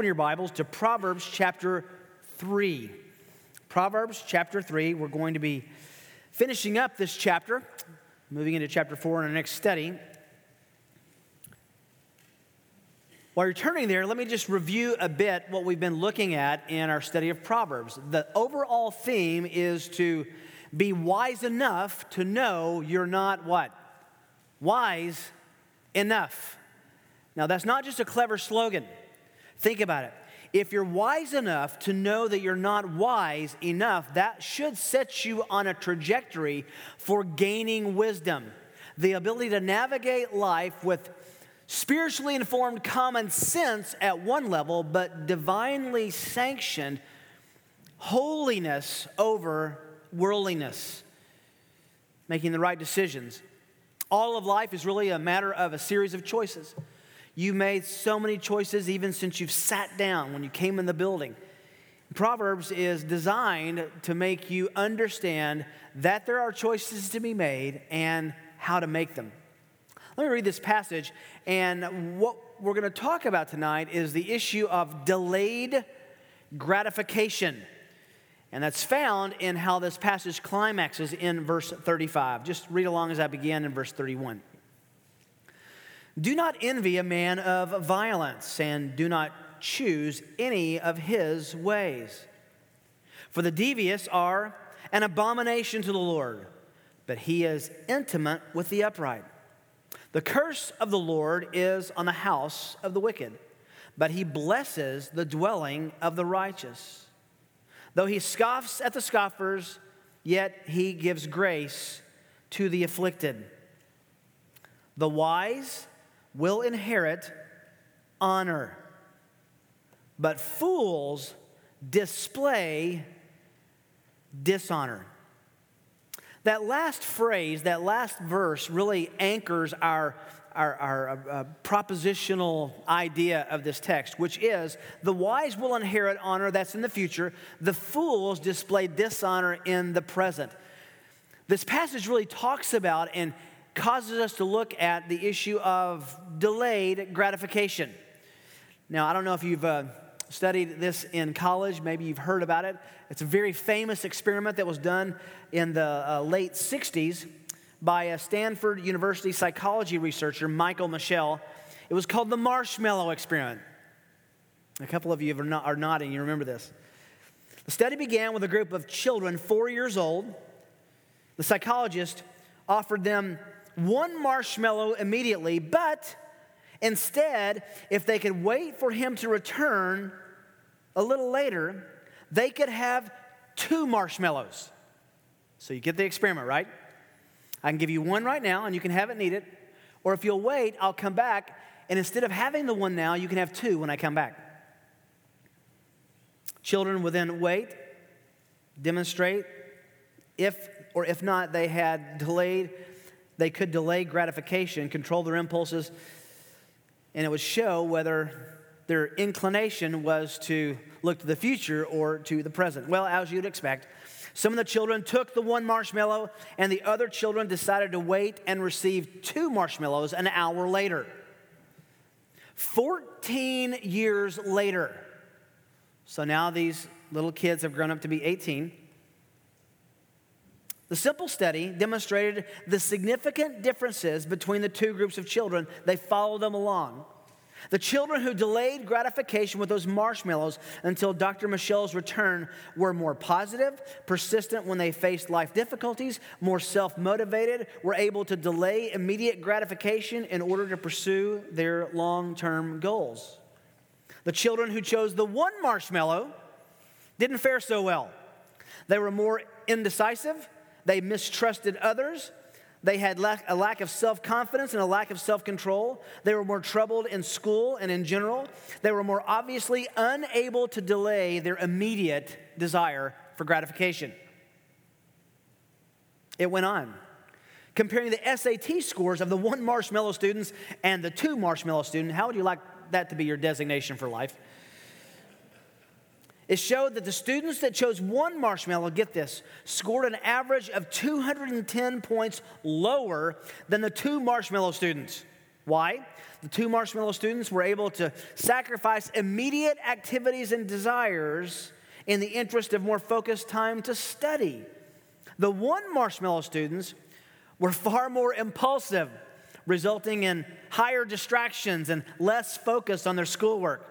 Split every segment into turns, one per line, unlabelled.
open your Bibles to Proverbs chapter 3. Proverbs chapter 3. We're going to be finishing up this chapter, moving into chapter 4 in our next study. While you're turning there, let me just review a bit what we've been looking at in our study of Proverbs. The overall theme is to be wise enough to know you're not what? Wise enough. Now, that's not just a clever slogan. Think about it. If you're wise enough to know that you're not wise enough, that should set you on a trajectory for gaining wisdom. The ability to navigate life with spiritually informed common sense at one level, but divinely sanctioned holiness over worldliness, making the right decisions. All of life is really a matter of a series of choices. You made so many choices even since you've sat down when you came in the building. Proverbs is designed to make you understand that there are choices to be made and how to make them. Let me read this passage, and what we're going to talk about tonight is the issue of delayed gratification. And that's found in how this passage climaxes in verse 35. Just read along as I begin in verse 31. Do not envy a man of violence, and do not choose any of his ways. For the devious are an abomination to the Lord, but he is intimate with the upright. The curse of the Lord is on the house of the wicked, but he blesses the dwelling of the righteous. Though he scoffs at the scoffers, yet he gives grace to the afflicted. The wise will inherit honor, but fools display dishonor. That last phrase, that last verse, really anchors our, our, our uh, propositional idea of this text, which is the wise will inherit honor that's in the future, the fools display dishonor in the present. This passage really talks about and causes us to look at the issue of delayed gratification. Now, I don't know if you've uh, studied this in college, maybe you've heard about it. It's a very famous experiment that was done in the uh, late 60s by a Stanford University psychology researcher, Michael Mischel. It was called the marshmallow experiment. A couple of you are, not, are nodding, you remember this. The study began with a group of children, four years old. The psychologist offered them one marshmallow immediately, but instead, if they could wait for him to return a little later, they could have two marshmallows. So you get the experiment, right? I can give you one right now and you can have it and eat it. Or if you'll wait, I'll come back and instead of having the one now, you can have two when I come back. Children would then wait, demonstrate. If or if not, they had delayed they could delay gratification, control their impulses, and it would show whether their inclination was to look to the future or to the present. Well, as you'd expect, some of the children took the one marshmallow, and the other children decided to wait and receive two marshmallows an hour later. 14 years later, so now these little kids have grown up to be 18. The simple study demonstrated the significant differences between the two groups of children. They followed them along. The children who delayed gratification with those marshmallows until Dr. Mischel's return were more positive, persistent when they faced life difficulties, more self motivated, were able to delay immediate gratification in order to pursue their long term goals. The children who chose the one marshmallow didn't fare so well. They were more indecisive, they mistrusted others. They had a lack of self confidence and a lack of self control. They were more troubled in school and in general. They were more obviously unable to delay their immediate desire for gratification. It went on. Comparing the SAT scores of the one marshmallow students and the two marshmallow student, how would you like that to be your designation for life? It showed that the students that chose one marshmallow, get this, scored an average of 210 points lower than the two marshmallow students. Why? The two marshmallow students were able to sacrifice immediate activities and desires in the interest of more focused time to study. The one marshmallow students were far more impulsive, resulting in higher distractions and less focus on their schoolwork.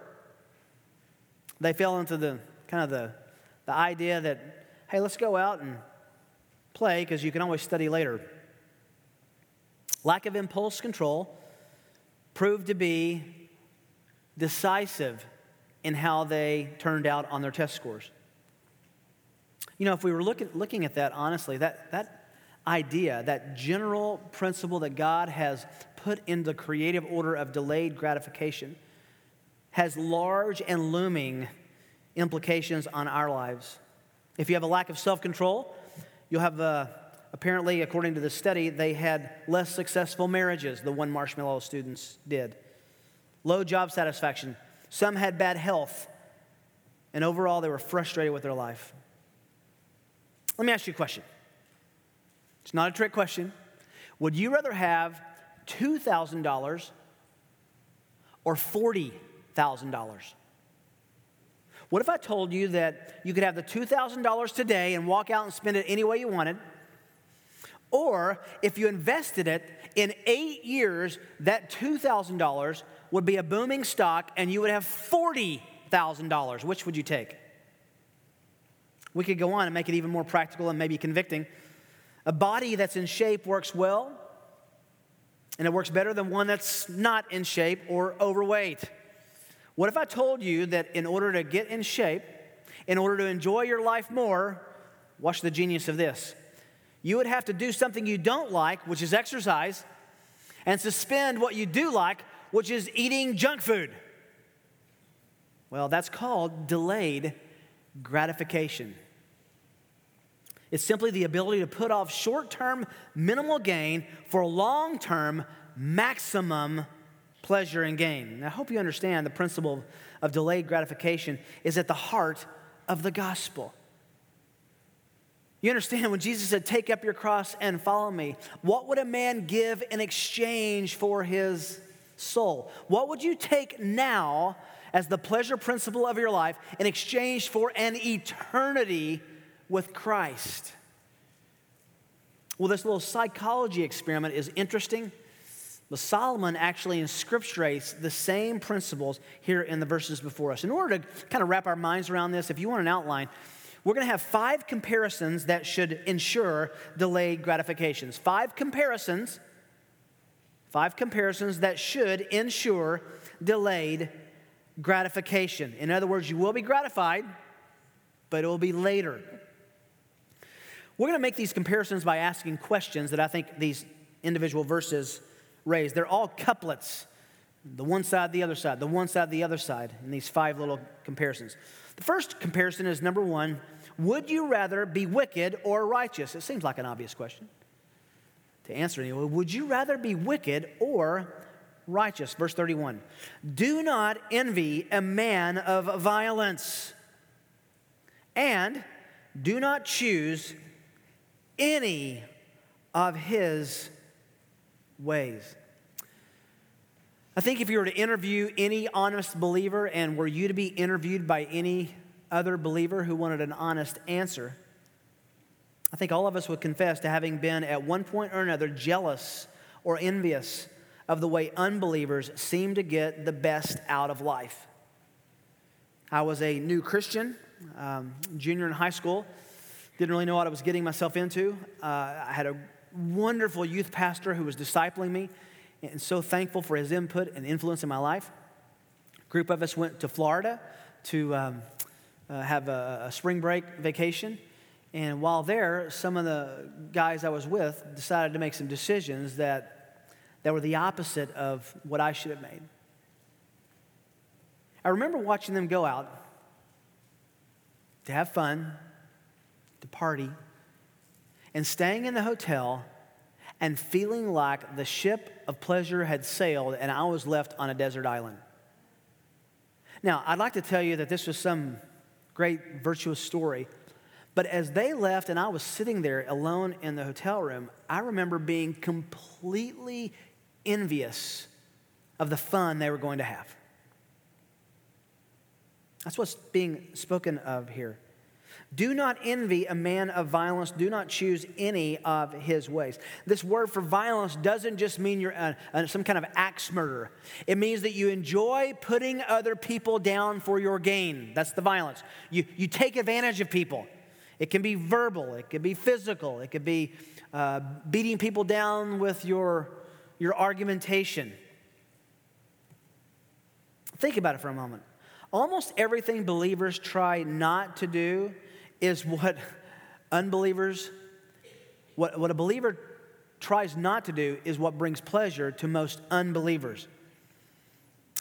They fell into the kind of the, the idea that, hey, let's go out and play because you can always study later. Lack of impulse control proved to be decisive in how they turned out on their test scores. You know, if we were looking, looking at that honestly, that, that idea, that general principle that God has put in the creative order of delayed gratification, has large and looming implications on our lives. If you have a lack of self control, you'll have, uh, apparently, according to the study, they had less successful marriages, the one marshmallow students did. Low job satisfaction. Some had bad health. And overall, they were frustrated with their life. Let me ask you a question. It's not a trick question. Would you rather have $2,000 or $40,000? What if I told you that you could have the $2,000 today and walk out and spend it any way you wanted? Or if you invested it in eight years, that $2,000 would be a booming stock and you would have $40,000. Which would you take? We could go on and make it even more practical and maybe convicting. A body that's in shape works well, and it works better than one that's not in shape or overweight. What if I told you that in order to get in shape, in order to enjoy your life more, watch the genius of this. You would have to do something you don't like, which is exercise, and suspend what you do like, which is eating junk food. Well, that's called delayed gratification. It's simply the ability to put off short term minimal gain for long term maximum pleasure and gain. I hope you understand the principle of delayed gratification is at the heart of the gospel. You understand when Jesus said, Take up your cross and follow me, what would a man give in exchange for his soul? What would you take now as the pleasure principle of your life in exchange for an eternity with Christ? Well, this little psychology experiment is interesting but Solomon actually inscripturates the same principles here in the verses before us. In order to kind of wrap our minds around this, if you want an outline, we're going to have five comparisons that should ensure delayed gratifications. Five comparisons, five comparisons that should ensure delayed gratification. In other words, you will be gratified, but it will be later. We're going to make these comparisons by asking questions that I think these individual verses raised. They're all couplets the one side, the other side, the one side, the other side, in these five little comparisons. The first comparison is number one Would you rather be wicked or righteous? It seems like an obvious question to answer anyway. Would you rather be wicked or righteous? Verse 31 Do not envy a man of violence, and do not choose any of his ways. I think if you were to interview any honest believer and were you to be interviewed by any other believer who wanted an honest answer, I think all of us would confess to having been at one point or another jealous or envious of the way unbelievers seem to get the best out of life. I was a new Christian, um, junior in high school, didn't really know what I was getting myself into. Uh, I had a wonderful youth pastor who was discipling me, and so thankful for his input and influence in my life. A group of us went to Florida to um, uh, have a, a spring break vacation. And while there, some of the guys I was with decided to make some decisions that, that were the opposite of what I should have made. I remember watching them go out to have fun, to party, and staying in the hotel and feeling like the ship of pleasure had sailed and I was left on a desert island. Now, I'd like to tell you that this was some great virtuous story, but as they left and I was sitting there alone in the hotel room, I remember being completely envious of the fun they were going to have. That's what's being spoken of here. Do not envy a man of violence. Do not choose any of his ways. This word for violence doesn't just mean you're a, a, some kind of axe murderer. It means that you enjoy putting other people down for your gain. That's the violence. You, you take advantage of people. It can be verbal, it could be physical, it could be uh, beating people down with your, your argumentation. Think about it for a moment. Almost everything believers try not to do is what unbelievers, what, what a believer tries not to do is what brings pleasure to most unbelievers.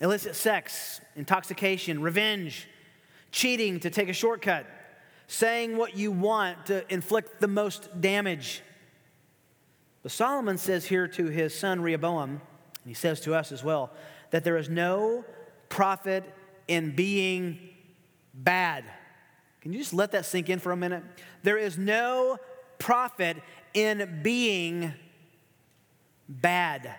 Illicit sex, intoxication, revenge, cheating to take a shortcut, saying what you want to inflict the most damage. But Solomon says here to his son Rehoboam, and he says to us as well, that there is no profit in being bad. Can you just let that sink in for a minute? There is no profit in being bad.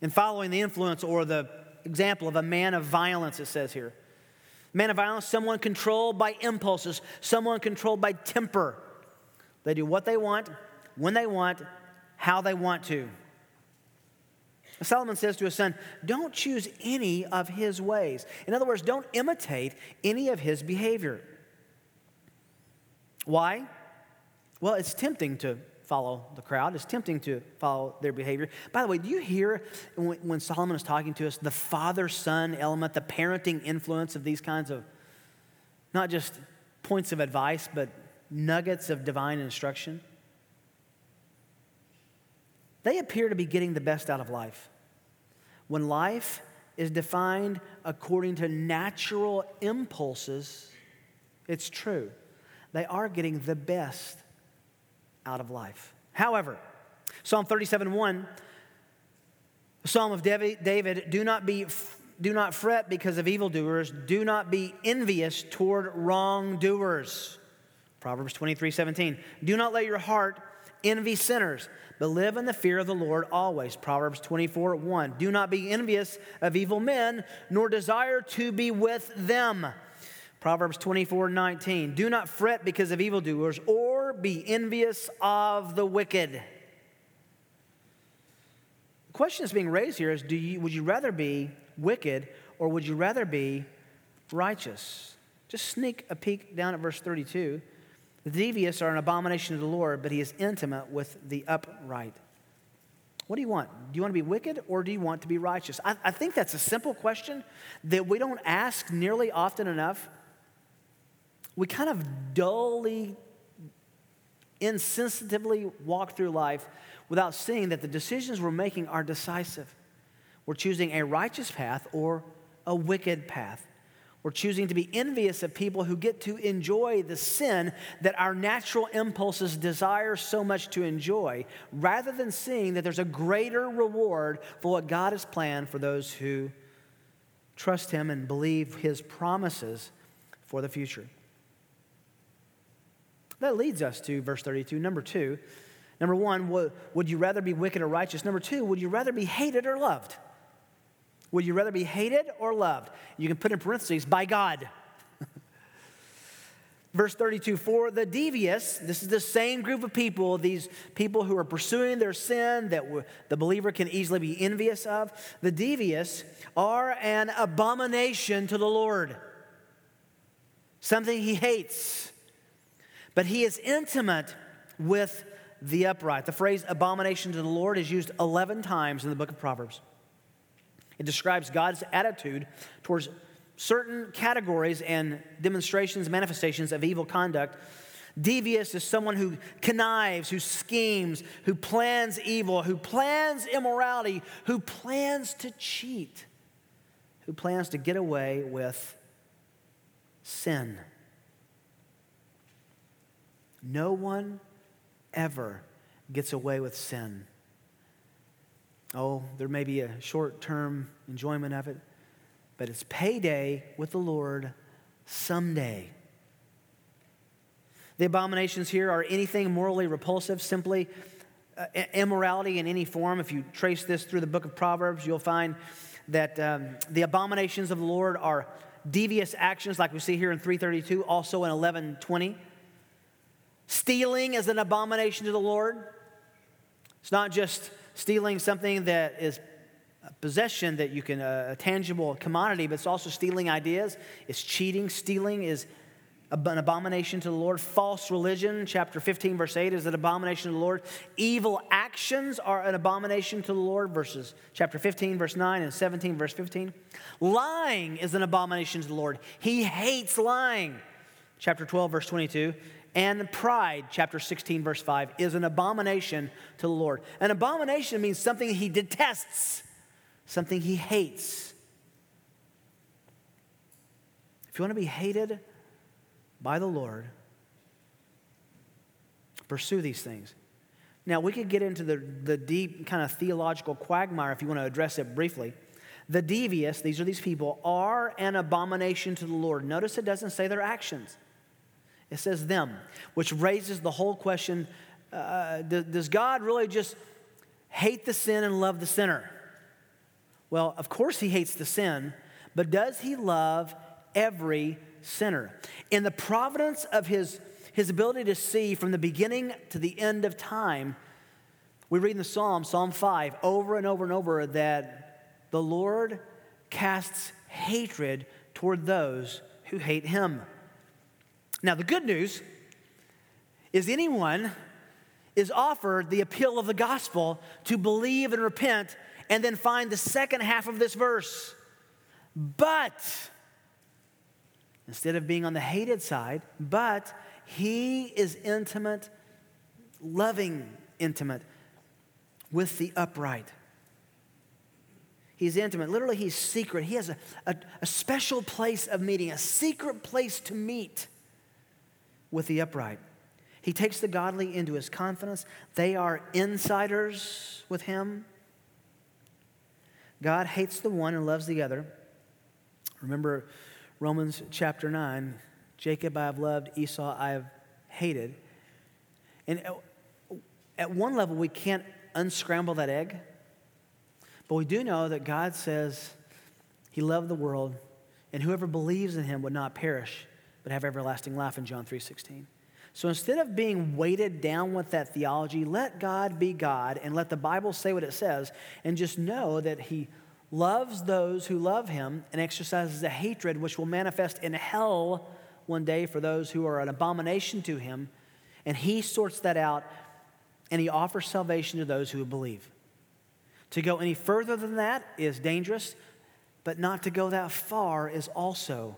In following the influence or the example of a man of violence, it says here. Man of violence, someone controlled by impulses, someone controlled by temper. They do what they want, when they want, how they want to. Solomon says to his son, Don't choose any of his ways. In other words, don't imitate any of his behavior. Why? Well, it's tempting to follow the crowd, it's tempting to follow their behavior. By the way, do you hear when, Solomon is talking to us the father son element, the parenting influence of these kinds of not just points of advice, but nuggets of divine instruction? They appear to be getting the best out of life. When life is defined according to natural impulses, it's true. They are getting the best out of life. However, Psalm 37 1, Psalm of David, do not be do not fret because of evildoers. Do not be envious toward wrongdoers. Proverbs 23 17. Do not let your heart envy sinners, but live in the fear of the Lord always. Proverbs 24 1. Do not be envious of evil men, nor desire to be with them. Proverbs 24 19. Do not fret because of evildoers, or be envious of the wicked. The question that's being raised here is do you, would you rather be wicked, or would you rather be righteous? Just sneak a peek down at verse 32. The devious are an abomination to the Lord, but he is intimate with the upright. What do you want? Do you want to be wicked or do you want to be righteous? I, I think that's a simple question that we don't ask nearly often enough. We kind of dully, insensitively walk through life without seeing that the decisions we're making are decisive. We're choosing a righteous path or a wicked path. We're choosing to be envious of people who get to enjoy the sin that our natural impulses desire so much to enjoy, rather than seeing that there's a greater reward for what God has planned for those who trust Him and believe His promises for the future. That leads us to verse 32. Number two, number one, would you rather be wicked or righteous? Number two, would you rather be hated or loved? Would you rather be hated or loved? You can put in parentheses, by God. Verse 32 For the devious, this is the same group of people, these people who are pursuing their sin that the believer can easily be envious of. The devious are an abomination to the Lord, something he hates. But he is intimate with the upright. The phrase abomination to the Lord is used 11 times in the book of Proverbs. It describes God's attitude towards certain categories and demonstrations, manifestations of evil conduct. Devious is someone who connives, who schemes, who plans evil, who plans immorality, who plans to cheat, who plans to get away with sin. No one ever gets away with sin. Oh, there may be a short term enjoyment of it, but it's payday with the Lord someday. The abominations here are anything morally repulsive, simply uh, immorality in any form. If you trace this through the book of Proverbs, you'll find that um, the abominations of the Lord are devious actions, like we see here in 332, also in 1120. Stealing is an abomination to the Lord. It's not just stealing something that is a possession that you can, uh, a tangible commodity, but it's also stealing ideas. It's cheating. Stealing is an abomination to the Lord. False religion, chapter 15, verse 8, is an abomination to the Lord. Evil actions are an abomination to the Lord, verses chapter 15, verse 9, and 17, verse 15. Lying is an abomination to the Lord. He hates lying, chapter 12, verse 22. And pride, chapter 16, verse 5, is an abomination to the Lord. An abomination means something he detests, something he hates. If you want to be hated, by the Lord. Pursue these things. Now, we could get into the, the deep kind of theological quagmire if you want to address it briefly. The devious, these are these people, are an abomination to the Lord. Notice it doesn't say their actions, it says them, which raises the whole question uh, does God really just hate the sin and love the sinner? Well, of course he hates the sin, but does he love every sinner. In the providence of his, his ability to see from the beginning to the end of time, we read in the Psalm, Psalm 5, over and over and over that the Lord casts hatred toward those who hate him. Now, the good news is anyone is offered the appeal of the gospel to believe and repent and then find the second half of this verse. But instead of being on the hated side, but he is intimate, loving, intimate with the upright. He's intimate. Literally, he's secret. He has a, a, a, special place of meeting, a secret place to meet with the upright. He takes the godly into his confidence. They are insiders with him. God hates the one and loves the other. Remember, Romans chapter 9 Jacob I have loved, Esau I have hated. And at one level, we can't unscramble that egg, but we do know that God says he loved the world, and whoever believes in him would not perish, but have everlasting life in John 3:16. So instead of being weighted down with that theology, let God be God and let the Bible say what it says, and just know that he loves those who love him and exercises a hatred which will manifest in hell one day for those who are an abomination to him. And he sorts that out and he offers salvation to those who believe. To go any further than that is dangerous, but not to go that far is also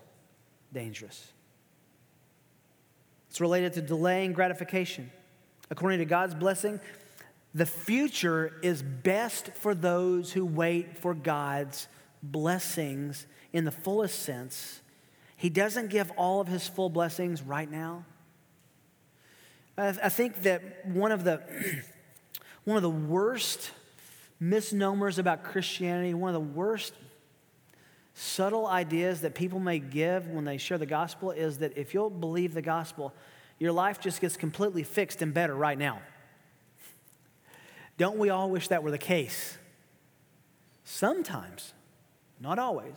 dangerous. It's related to delaying gratification. According to God's blessing, the future is best for those who wait for God's blessings in the fullest sense. He doesn't give all of his full blessings right now. I think that one of the, one of the worst misnomers about Christianity, one of the worst subtle ideas that people may give when they share the gospel is that if you'll believe the gospel, your life just gets completely fixed and better right now. Don't we all wish that were the case? Sometimes, not always,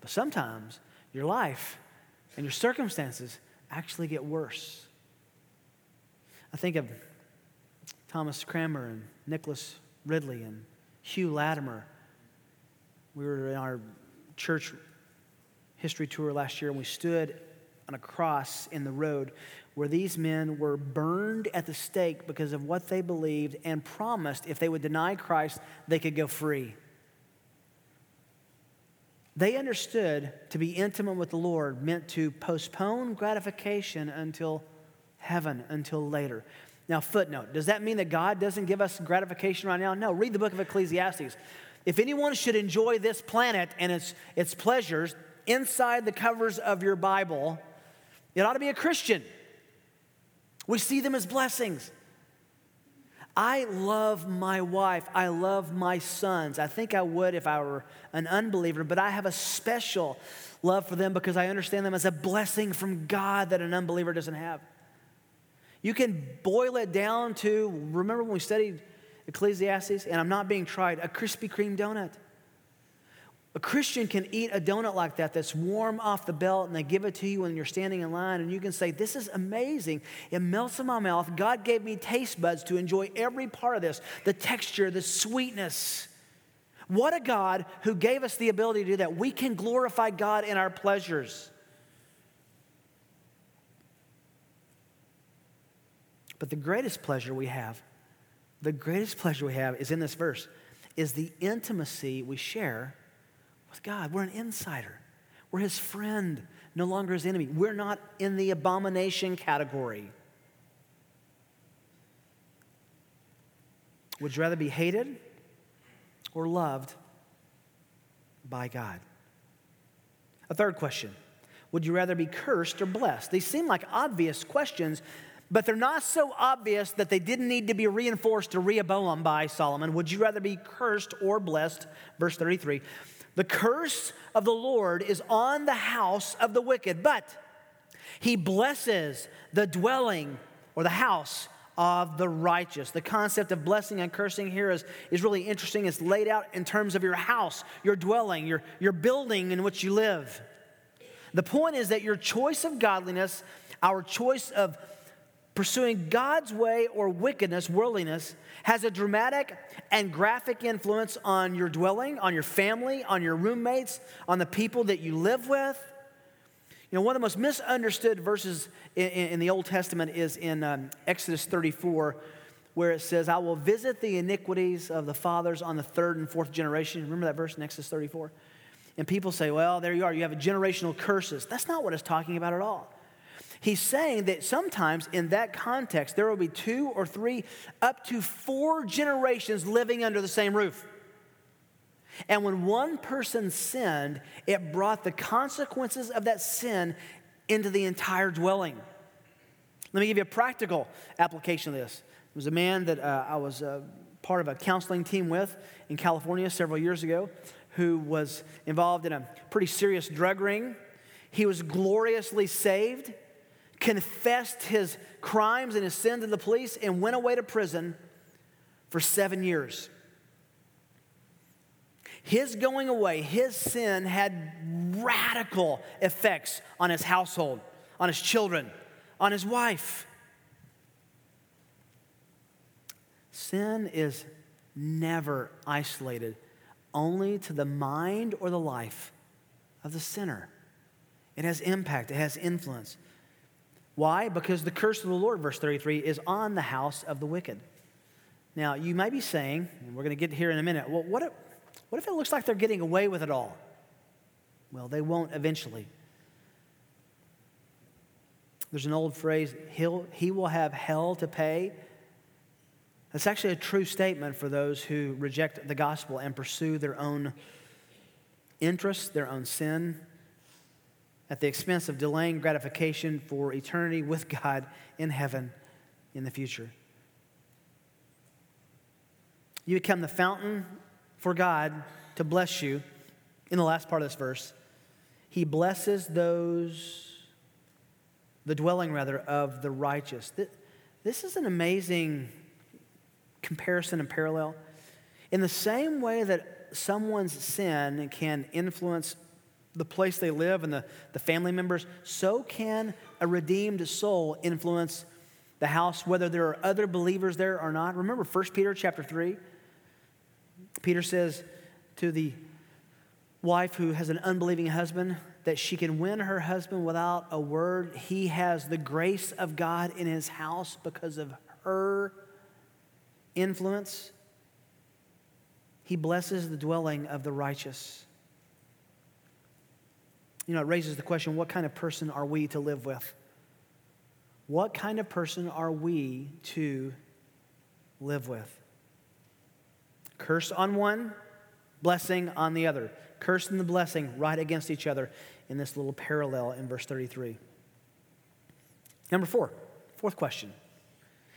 but sometimes your life and your circumstances actually get worse. I think of Thomas Cranmer and Nicholas Ridley and Hugh Latimer. We were in our church history tour last year and we stood on a cross in the road where these men were burned at the stake because of what they believed and promised if they would deny Christ, they could go free. They understood to be intimate with the Lord meant to postpone gratification until heaven, until later. Now, footnote does that mean that God doesn't give us gratification right now? No, read the book of Ecclesiastes. If anyone should enjoy this planet and its, its pleasures inside the covers of your Bible, it ought to be a Christian. We see them as blessings. I love my wife. I love my sons. I think I would if I were an unbeliever, but I have a special love for them because I understand them as a blessing from God that an unbeliever doesn't have. You can boil it down to remember when we studied Ecclesiastes, and I'm not being tried, a Krispy Kreme donut. A Christian can eat a donut like that that's warm off the belt and they give it to you when you're standing in line and you can say, This is amazing. It melts in my mouth. God gave me taste buds to enjoy every part of this the texture, the sweetness. What a God who gave us the ability to do that. We can glorify God in our pleasures. But the greatest pleasure we have, the greatest pleasure we have is in this verse, is the intimacy we share with God. We're an insider. We're his friend, no longer his enemy. We're not in the abomination category. Would you rather be hated or loved by God? A third question Would you rather be cursed or blessed? These seem like obvious questions, but they're not so obvious that they didn't need to be reinforced to Rehoboam by Solomon. Would you rather be cursed or blessed? Verse 33. The curse of the Lord is on the house of the wicked, but he blesses the dwelling or the house of the righteous. The concept of blessing and cursing here is, is really interesting. It's laid out in terms of your house, your dwelling, your, your building in which you live. The point is that your choice of godliness, our choice of pursuing God's way or wickedness, worldliness, has a dramatic and graphic influence on your dwelling, on your family, on your roommates, on the people that you live with. You know, one of the most misunderstood verses in, in the Old Testament is in um, Exodus 34, where it says, I will visit the iniquities of the fathers on the third and fourth generation. Remember that verse in Exodus 34? And people say, well, there you are, you have a generational curses. That's not what it's talking about at all. He's saying that sometimes in that context, there will be two or three, up to four generations living under the same roof. And when one person sinned, it brought the consequences of that sin into the entire dwelling. Let me give you a practical application of this. There was a man that uh, I was uh, part of a counseling team with in California several years ago who was involved in a pretty serious drug ring. He was gloriously saved confessed his crimes and his sin to the police, and went away to prison for seven years. His going away, his sin had radical effects on his household, on his children, on his wife. Sin is never isolated only to the mind or the life of the sinner. It has impact, it has influence. Why? Because the curse of the Lord, verse 33, is on the house of the wicked. Now, you may be saying, and we're going to get here in a minute, well, what if, what if it looks like they're getting away with it all? Well, they won't eventually. There's an old phrase, He'll, he will have hell to pay. That's actually a true statement for those who reject the gospel and pursue their own interests, their own sin, at the expense of delaying gratification for eternity with God in heaven in the future. You become the fountain for God to bless you in the last part of this verse. He blesses those, the dwelling rather, of the righteous. This is an amazing comparison and parallel. In the same way that someone's sin can influence the place they live and the, the family members, so can a redeemed soul influence the house, whether there are other believers there or not. Remember 1 Peter chapter 3? Peter says to the wife who has an unbelieving husband that she can win her husband without a word. He has the grace of God in his house because of her influence. He blesses the dwelling of the righteous you know, it raises the question what kind of person are we to live with? What kind of person are we to live with? Curse on one, blessing on the other. Curse and the blessing right against each other in this little parallel in verse 33. Number four, fourth question.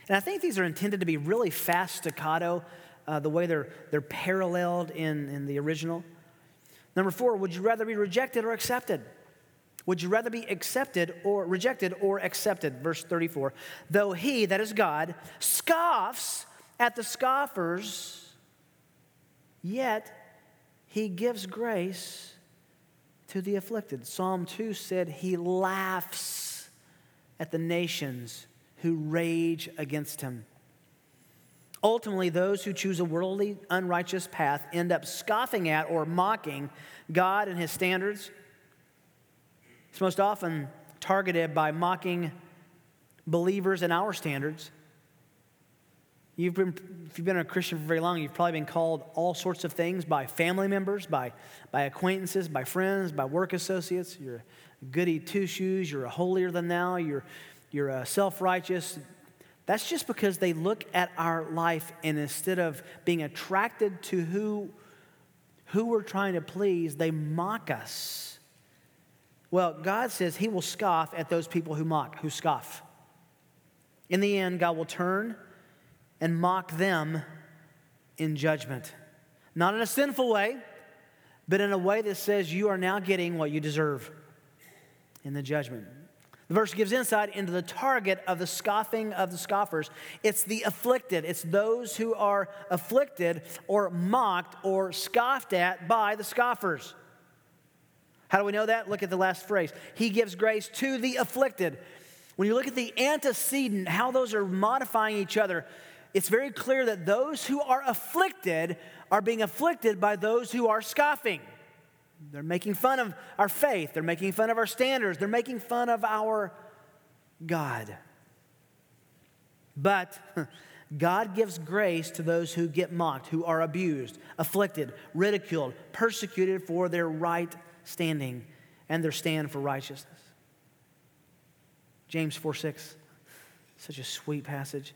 And I think these are intended to be really fast staccato, uh, the way they're, they're paralleled in, in the original. Number four, would you rather be rejected or accepted? Would you rather be accepted or rejected or accepted? Verse 34. Though he, that is God, scoffs at the scoffers, yet he gives grace to the afflicted. Psalm 2 said, He laughs at the nations who rage against him. Ultimately, those who choose a worldly, unrighteous path end up scoffing at or mocking God and his standards. It's most often targeted by mocking believers and our standards. You've been, if you've been a Christian for very long, you've probably been called all sorts of things by family members, by, by acquaintances, by friends, by work associates. You're a goody two shoes, you're a holier than thou, you're, you're a self righteous. That's just because they look at our life and instead of being attracted to who, who we're trying to please, they mock us. Well, God says He will scoff at those people who mock, who scoff. In the end, God will turn and mock them in judgment. Not in a sinful way, but in a way that says you are now getting what you deserve in the judgment. The verse gives insight into the target of the scoffing of the scoffers. It's the afflicted, it's those who are afflicted or mocked or scoffed at by the scoffers. How do we know that? Look at the last phrase. He gives grace to the afflicted. When you look at the antecedent, how those are modifying each other, it's very clear that those who are afflicted are being afflicted by those who are scoffing. They're making fun of our faith, they're making fun of our standards, they're making fun of our God. But God gives grace to those who get mocked, who are abused, afflicted, ridiculed, persecuted for their right standing and their stand for righteousness. James 4 6, such a sweet passage.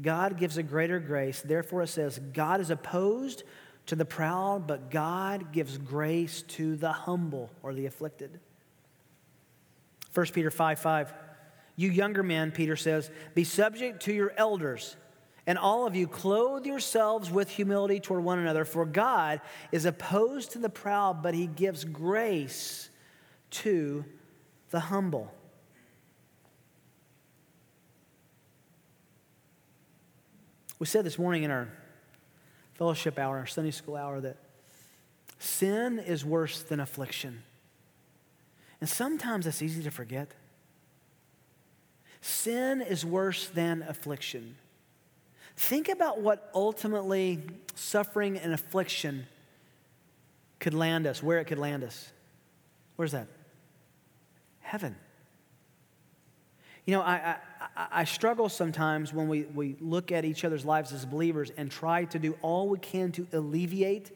God gives a greater grace. Therefore, it says, God is opposed to the proud, but God gives grace to the humble or the afflicted. 1 Peter 5 5. You younger men, Peter says, be subject to your elders, and all of you clothe yourselves with humility toward one another, for God is opposed to the proud, but he gives grace to the humble. We said this morning in our fellowship hour, our Sunday school hour, that sin is worse than affliction. And sometimes it's easy to forget. Sin is worse than affliction. Think about what ultimately suffering and affliction could land us, where it could land us. Where's that? Heaven. You know, I, I, I, struggle sometimes when we, we look at each other's lives as believers and try to do all we can to alleviate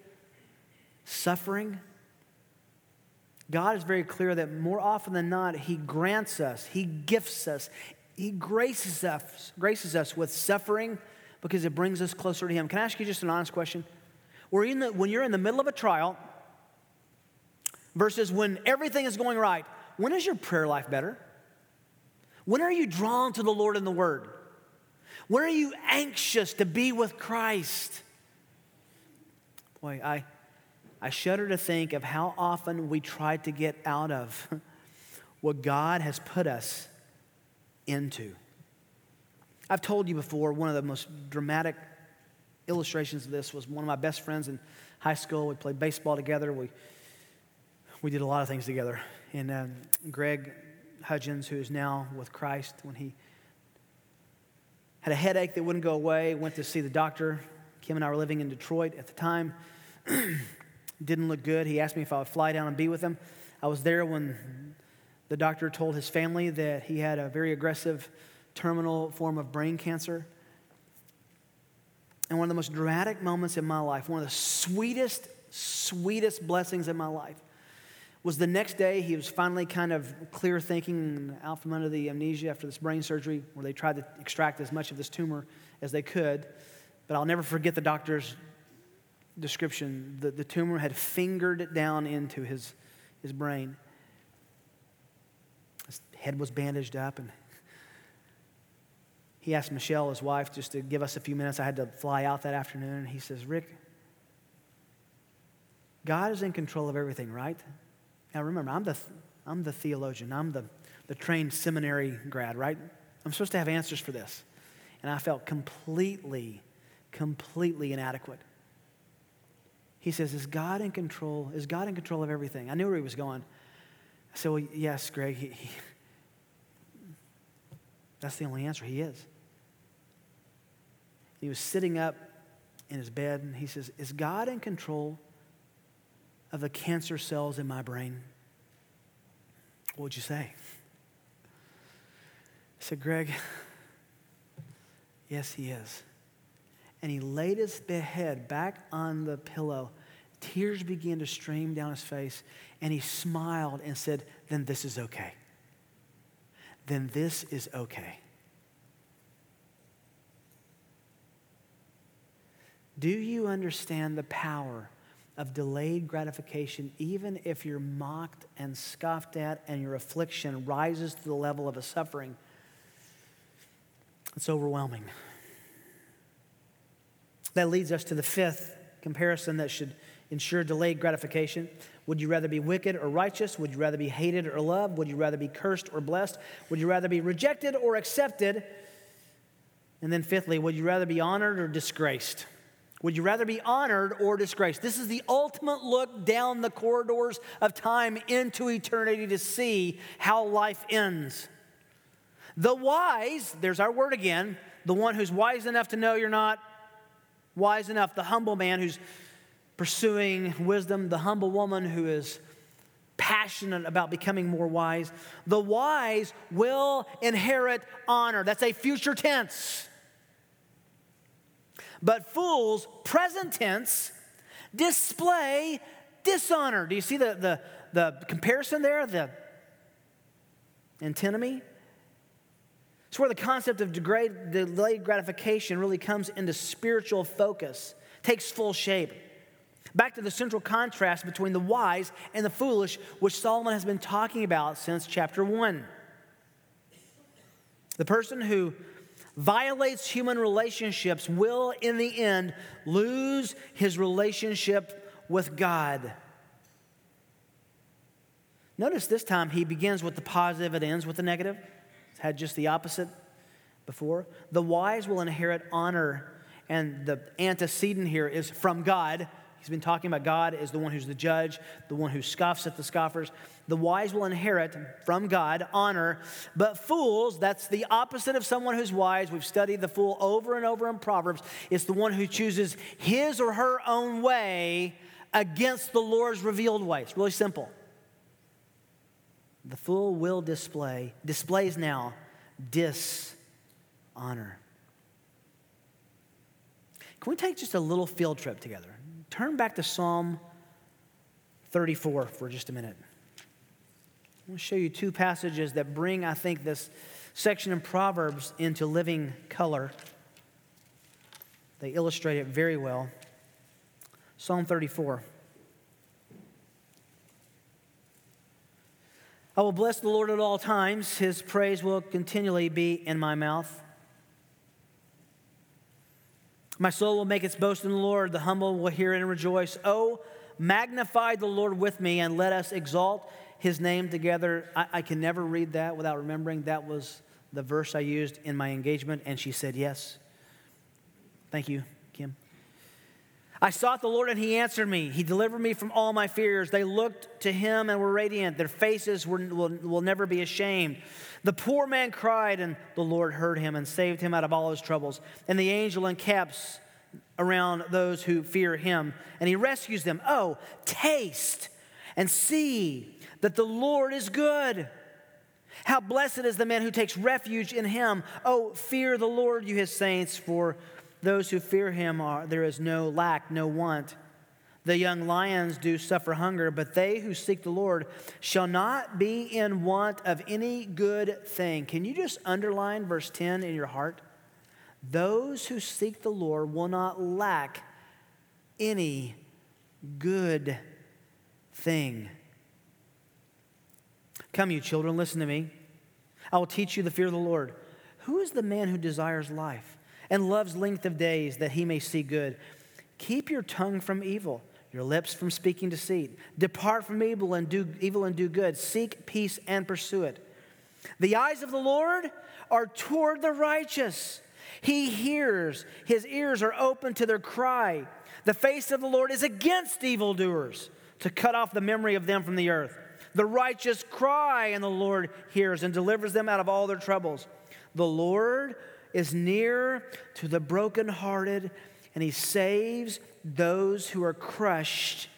suffering. God is very clear that more often than not, He grants us, He gifts us, He graces us, graces us with suffering because it brings us closer to Him. Can I ask you just an honest question? In the, when you're in the middle of a trial versus when everything is going right, when is your prayer life better? When are you drawn to the Lord in the Word? When are you anxious to be with Christ? Boy, I, I shudder to think of how often we try to get out of what God has put us into. I've told you before, one of the most dramatic illustrations of this was one of my best friends in high school. We played baseball together. We, we did a lot of things together. And um, Greg Hudgens, who is now with Christ, when he had a headache that wouldn't go away, went to see the doctor. Kim and I were living in Detroit at the time. Didn't look good. He asked me if I would fly down and be with him. I was there when the doctor told his family that he had a very aggressive terminal form of brain cancer. And one of the most dramatic moments in my life, one of the sweetest, sweetest blessings in my life, was the next day he was finally kind of clear thinking out from under the amnesia after this brain surgery where they tried to extract as much of this tumor as they could. But i'll never forget the doctor's description. The, the tumor had fingered down into his, his brain. His head was bandaged up and he asked michelle his wife just to give us a few minutes. I had to fly out that afternoon and he says rick god is in control of everything right now remember, I'm the, I'm the theologian, I'm the, the trained seminary grad, right? I'm supposed to have answers for this. And I felt completely completely inadequate. He says, Is God in control? Is God in control of everything? I knew where he was going. I said, Well, yes, Greg. He, he, that's the only answer. He is. He was sitting up in his bed and he says, Is God in control of the cancer cells in my brain? What would you say? I said, Greg, yes, he is. And he laid his head back on the pillow. Tears began to stream down his face, and he smiled and said, Then this is okay. Then this is okay. Do you understand the power of delayed gratification, even if you're mocked and scoffed at and your affliction rises to the level of a suffering? It's overwhelming. That leads us to the fifth comparison that should ensure delayed gratification. Would you rather be wicked or righteous? Would you rather be hated or loved? Would you rather be cursed or blessed? Would you rather be rejected or accepted? And then, fifthly, would you rather be honored or disgraced? Would you rather be honored or disgraced? This is the ultimate look down the corridors of time into eternity to see how life ends. The wise, there's our word again, the one who's wise enough to know you're not wise enough, the humble man who's pursuing wisdom, the humble woman who is passionate about becoming more wise. The wise will inherit honor. That's a future tense. But fools, present tense, display dishonor. Do you see the, the, the comparison there? The antinomy? It's where the concept of degrade, delayed gratification really comes into spiritual focus, takes full shape. Back to the central contrast between the wise and the foolish, which Solomon has been talking about since chapter 1. The person who violates human relationships will, in the end, lose his relationship with God. Notice this time he begins with the positive, it ends with the negative. It's had just the opposite before. The wise will inherit honor, and the antecedent here is from God. He's been talking about God as the one who's the judge, the one who scoffs at the scoffers. The wise will inherit from God honor, but fools, that's the opposite of someone who's wise. We've studied the fool over and over in Proverbs. It's the one who chooses his or her own way against the Lord's revealed way. It's really simple. The fool will display, displays now dishonor. Can we take just a little field trip together? Turn back to Psalm 34 for just a minute. I want to show you two passages that bring, I think, this section in Proverbs into living color. They illustrate it very well. Psalm 34. I will bless the Lord at all times. His praise will continually be in my mouth. My soul will make its boast in the Lord. The humble will hear and rejoice. Oh, magnify the Lord with me and let us exalt his name together. I, I, can never read that without remembering that was the verse I used in my engagement, and she said yes. Thank you, Kim. I sought the Lord and he answered me. He delivered me from all my fears. They looked to him and were radiant. Their faces were, will, will never be ashamed. The poor man cried, and the Lord heard him and saved him out of all his troubles. And the angel encamps around those who fear him, and he rescues them. Oh, taste and see that the Lord is good. How blessed is the man who takes refuge in him. Oh, fear the Lord, you his saints, for those who fear him are there is no lack, no want. The young lions do suffer hunger, but they who seek the Lord shall not be in want of any good thing. Can you just underline verse 10 in your heart? Those who seek the Lord will not lack any good thing. Come, you children, listen to me. I will teach you the fear of the Lord. Who is the man who desires life and loves length of days that he may see good? Keep your tongue from evil your lips from speaking deceit. Depart from evil and do evil and do good. Seek peace and pursue it. The eyes of the Lord are toward the righteous, He hears, his ears are open to their cry. The face of the Lord is against evildoers to cut off the memory of them from the earth. The righteous cry, and the Lord hears and delivers them out of all their troubles. The Lord is near to the brokenhearted, and he saves those who are crushed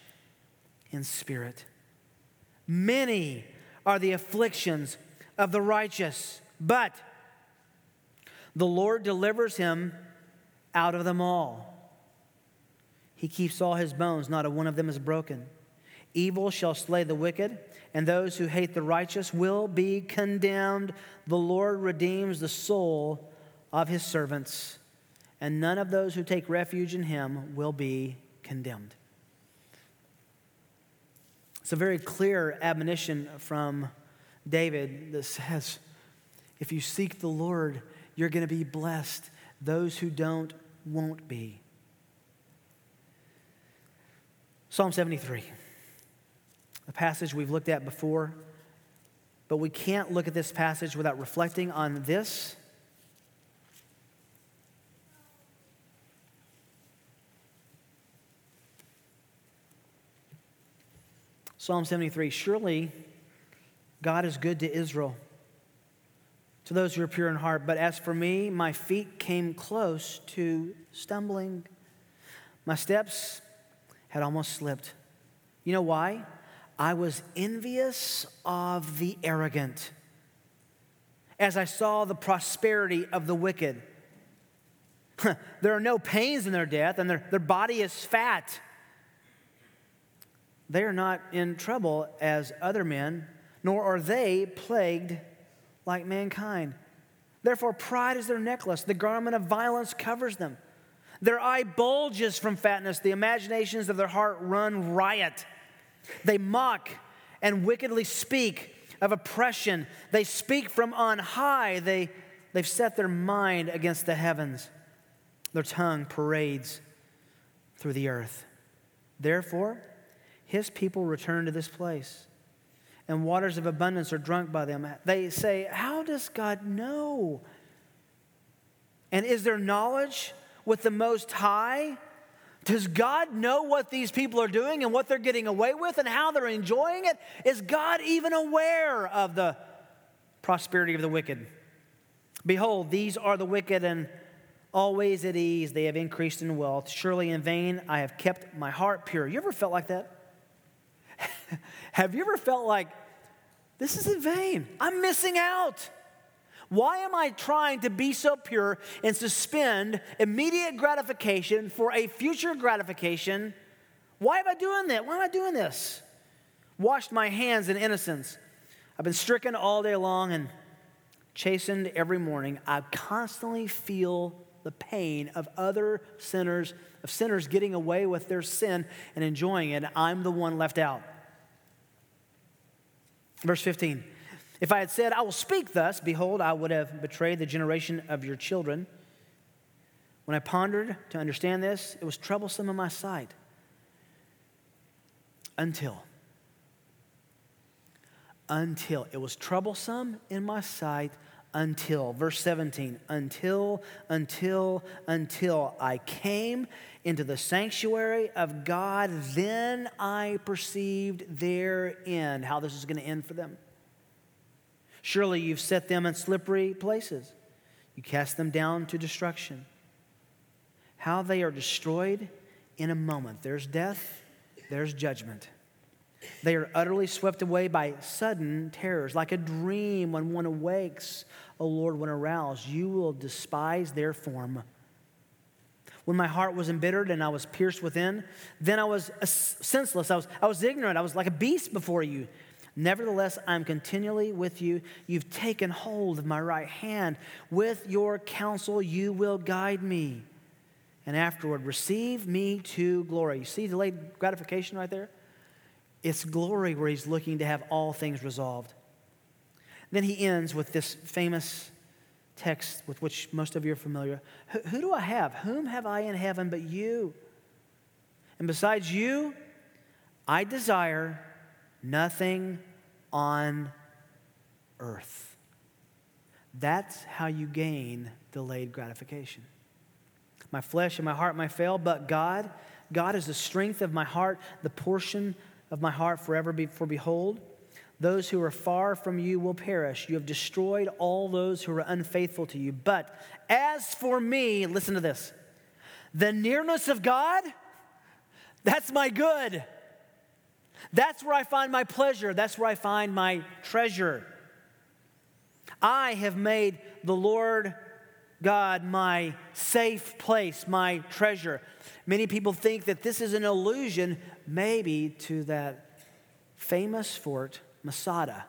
in spirit. Many are the afflictions of the righteous, but the Lord delivers him out of them all. He keeps all his bones, not a one of them is broken. Evil shall slay the wicked, and those who hate the righteous will be condemned. The Lord redeems the soul of his servants, and none of those who take refuge in him will be condemned. It's a very clear admonition from David that says, if you seek the Lord, you're going to be blessed. Those who don't won't be. Psalm 73, a passage we've looked at before, but we can't look at this passage without reflecting on this. Psalm 73 Surely God is good to Israel, to those who are pure in heart. But as for me, my feet came close to stumbling. My steps had almost slipped. You know why? I was envious of the arrogant as I saw the prosperity of the wicked. there are no pains in their death, and their, their body is fat. They are not in trouble as other men, nor are they plagued like mankind. Therefore, pride is their necklace, the garment of violence covers them. Their eye bulges from fatness. The imaginations of their heart run riot. They mock and wickedly speak of oppression. They speak from on high. They, they've set their mind against the heavens. Their tongue parades through the earth. Therefore, his people return to this place, and waters of abundance are drunk by them. They say, How does God know? And is there knowledge with the Most High? Does God know what these people are doing and what they're getting away with and how they're enjoying it? Is God even aware of the prosperity of the wicked? Behold, these are the wicked and always at ease. They have increased in wealth. Surely in vain I have kept my heart pure. You ever felt like that? have you ever felt like this is in vain? I'm missing out. Why am I trying to be so pure and suspend immediate gratification for a future gratification? Why am I doing that? Why am I doing this? Washed my hands in innocence. I've been stricken all day long and chastened every morning. I constantly feel the pain of other sinners, of sinners getting away with their sin and enjoying it. I'm the one left out. Verse 15. If I had said, I will speak thus, behold, I would have betrayed the generation of your children. When I pondered to understand this, it was troublesome in my sight. Until, until, it was troublesome in my sight until, verse 17, until, until, until I came into the sanctuary of God, then I perceived their end, how this is going to end for them. Surely you've set them in slippery places. You cast them down to destruction. How they are destroyed in a moment. There's death, there's judgment. They are utterly swept away by sudden terrors, like a dream when one awakes. O Lord, when aroused, you will despise their form. When my heart was embittered and I was pierced within, then I was senseless. I was, I was ignorant. I was like a beast before you. Nevertheless, I'm continually with you. You've taken hold of my right hand. With your counsel, you will guide me. And afterward, receive me to glory. You see delayed gratification right there? It's glory where he's looking to have all things resolved. Then he ends with this famous text with which most of you are familiar. Who, do I have? Whom have I in heaven but you? And besides you, I desire nothing on earth. That's how you gain delayed gratification. My flesh and my heart may fail, but God, God is the strength of my heart, the portion of my heart forever. For behold, those who are far from you will perish. You have destroyed all those who are unfaithful to you. But as for me, listen to this the nearness of God, that's my good. That's where I find my pleasure. That's where I find my treasure. I have made the Lord God my safe place, my treasure. Many people think that this is an allusion, maybe, to that famous fort, Masada,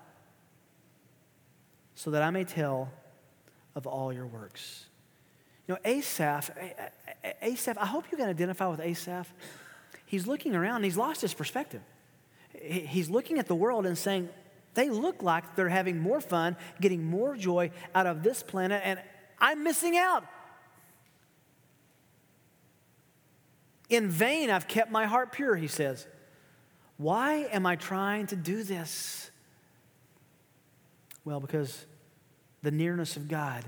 so that I may tell of all your works. You know, Asaph, Asaph, I hope you can identify with Asaph. He's looking around he's lost his perspective. He's looking at the world and saying, they look like they're having more fun, getting more joy out of this planet, and I'm missing out. In vain, I've kept my heart pure, he says. Why am I trying to do this? Well, because the nearness of God,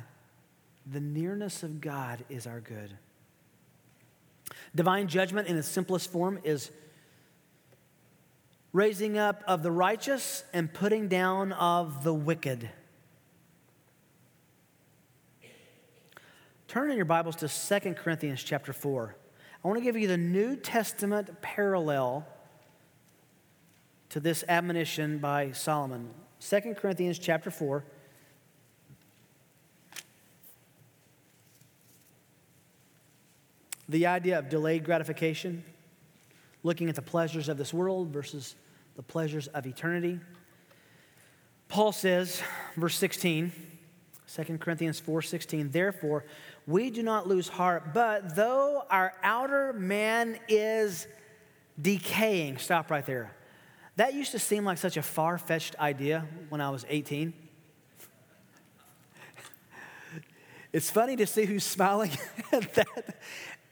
the nearness of God is our good. Divine judgment in its simplest form is raising up of the righteous and putting down of the wicked. Turn in your Bibles to 2 Corinthians chapter 4. I want to give you the New Testament parallel to this admonition by Solomon. 2 Corinthians chapter 4. The idea of delayed gratification, looking at the pleasures of this world versus the pleasures of eternity. Paul says, verse 16, 2 Corinthians 4:16, therefore we do not lose heart, but though our outer man is decaying, stop right there. That used to seem like such a far-fetched idea when I was 18. It's funny to see who's smiling at that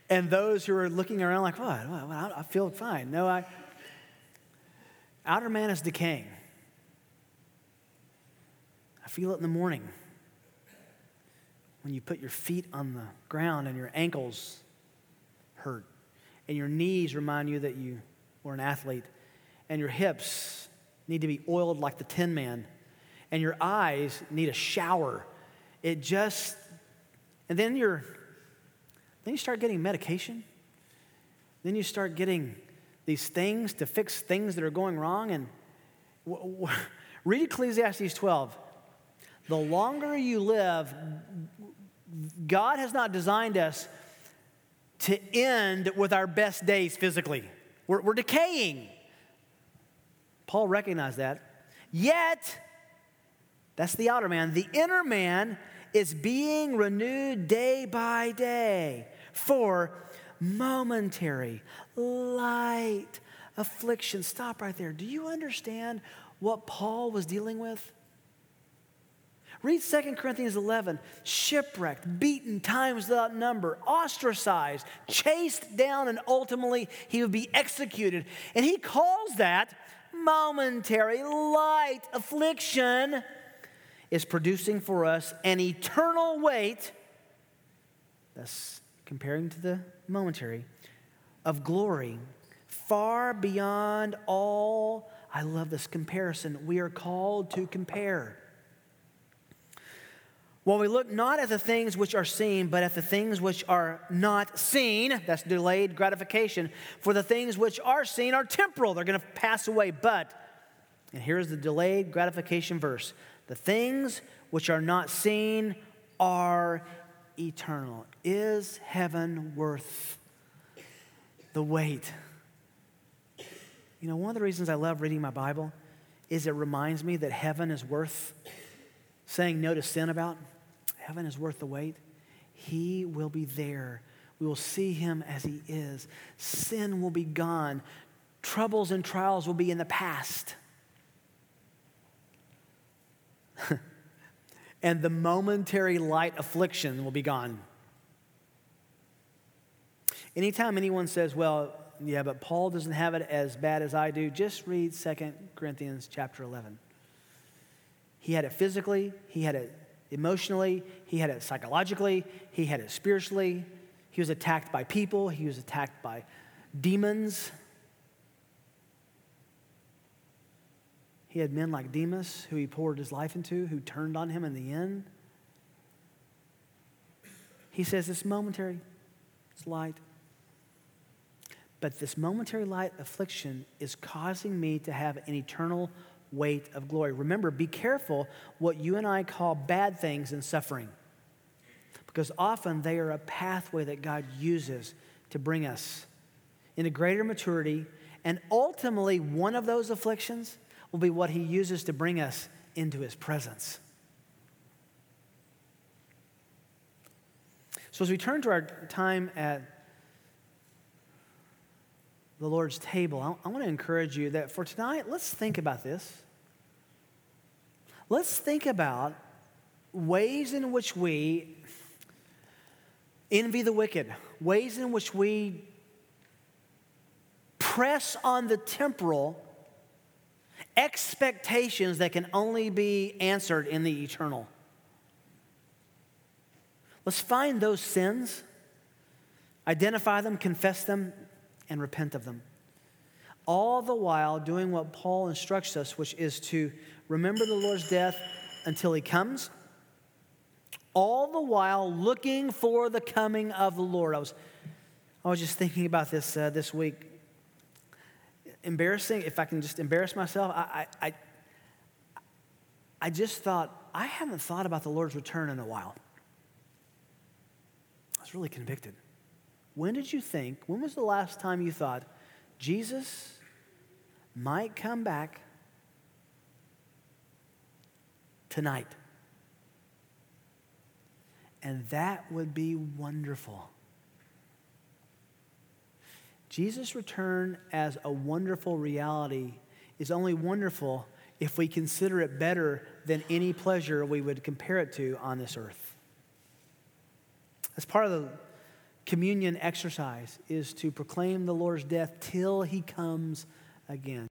and those who are looking around like, what? Well, I feel fine. No, I, Outer man is decaying. I feel it in the morning when you put your feet on the ground and your ankles hurt, and your knees remind you that you were an athlete, and your hips need to be oiled like the Tin Man, and your eyes need a shower. It just, and then you're, then you start getting medication. Then you start getting these things to fix things that are going wrong. And w- w- read Ecclesiastes 12. The longer you live, God has not designed us to end with our best days physically. We're, we're decaying. Paul recognized that. Yet, that's the outer man. The inner man is being renewed day by day. For momentary, light affliction. Stop right there. Do you understand what Paul was dealing with? Read 2 Corinthians 11. Shipwrecked, beaten times without number, ostracized, chased down, and ultimately he would be executed. And he calls that momentary, light affliction is producing for us an eternal weight. That's comparing to the momentary, of glory, far beyond all. I love this comparison. We are called to compare. While we look not at the things which are seen, but at the things which are not seen, that's delayed gratification. For the things which are seen are temporal, they're going to pass away. But, and here's the delayed gratification verse the things which are not seen are eternal. Is heaven worth the wait? You know, one of the reasons I love reading my Bible is it reminds me that heaven is worth saying no to sin about. Heaven is worth the wait. He will be there. We will see him as he is. Sin will be gone. Troubles and trials will be in the past. and the momentary light affliction will be gone. Anytime anyone says, well, yeah, but Paul doesn't have it as bad as I do, just read 2 Corinthians chapter 11. He had it physically, he had it emotionally, he had it psychologically, he had it spiritually. He was attacked by people, he was attacked by demons. He had men like Demas, who he poured his life into, who turned on him in the end. He says it's momentary, it's light. But this momentary light affliction is causing me to have an eternal weight of glory. Remember, be careful what you and I call bad things and suffering, because often they are a pathway that God uses to bring us into greater maturity. And ultimately, one of those afflictions will be what He uses to bring us into His presence. So, as we turn to our time at the Lord's table, I, I want to encourage you that for tonight, let's think about this. Let's think about ways in which we envy the wicked, ways in which we press on the temporal expectations that can only be answered in the eternal. Let's find those sins, identify them, confess them, and repent of them. All the while doing what Paul instructs us, which is to remember the Lord's death until he comes. All the while looking for the coming of the Lord. I was, I was just thinking about this uh, this week embarrassing, if I can just embarrass myself, I, I, I just thought, I haven't thought about the Lord's return in a while. I was really convicted. When did you think, when was the last time you thought, Jesus might come back tonight? And that would be wonderful. Jesus' return as a wonderful reality is only wonderful if we consider it better than any pleasure we would compare it to on this earth. As part of the communion exercise is to proclaim the Lord's death till he comes again.